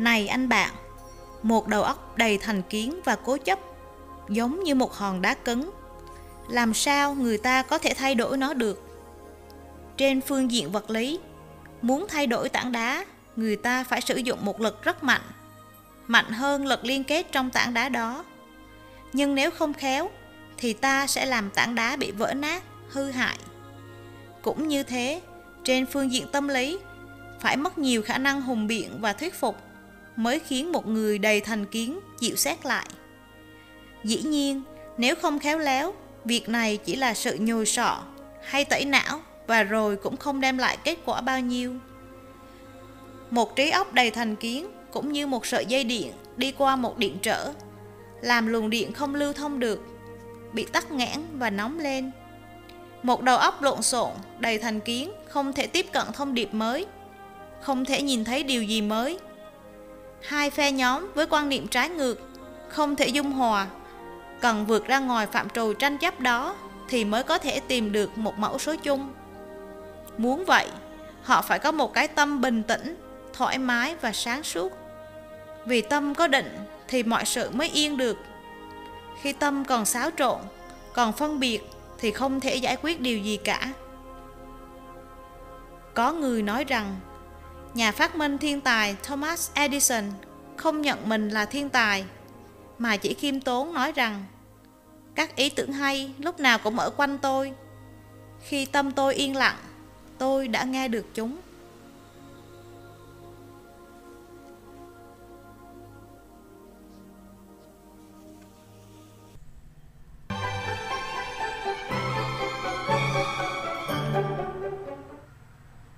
Này anh bạn, một đầu óc đầy thành kiến và cố chấp, giống như một hòn đá cứng. Làm sao người ta có thể thay đổi nó được? Trên phương diện vật lý, muốn thay đổi tảng đá, người ta phải sử dụng một lực rất mạnh, mạnh hơn lực liên kết trong tảng đá đó. Nhưng nếu không khéo, thì ta sẽ làm tảng đá bị vỡ nát, hư hại. Cũng như thế, trên phương diện tâm lý, phải mất nhiều khả năng hùng biện và thuyết phục mới khiến một người đầy thành kiến chịu xét lại. Dĩ nhiên, nếu không khéo léo, việc này chỉ là sự nhồi sọ hay tẩy não và rồi cũng không đem lại kết quả bao nhiêu. Một trí óc đầy thành kiến cũng như một sợi dây điện đi qua một điện trở, làm luồng điện không lưu thông được, bị tắc nghẽn và nóng lên. Một đầu óc lộn xộn, đầy thành kiến, không thể tiếp cận thông điệp mới, không thể nhìn thấy điều gì mới. Hai phe nhóm với quan niệm trái ngược, không thể dung hòa, cần vượt ra ngoài phạm trù tranh chấp đó thì mới có thể tìm được một mẫu số chung. Muốn vậy, họ phải có một cái tâm bình tĩnh, thoải mái và sáng suốt. Vì tâm có định thì mọi sự mới yên được. Khi tâm còn xáo trộn, còn phân biệt thì không thể giải quyết điều gì cả. Có người nói rằng nhà phát minh thiên tài Thomas Edison không nhận mình là thiên tài, mà chỉ khiêm tốn nói rằng, các ý tưởng hay, lúc nào cũng ở quanh tôi. Khi tâm tôi yên lặng, tôi đã nghe được chúng.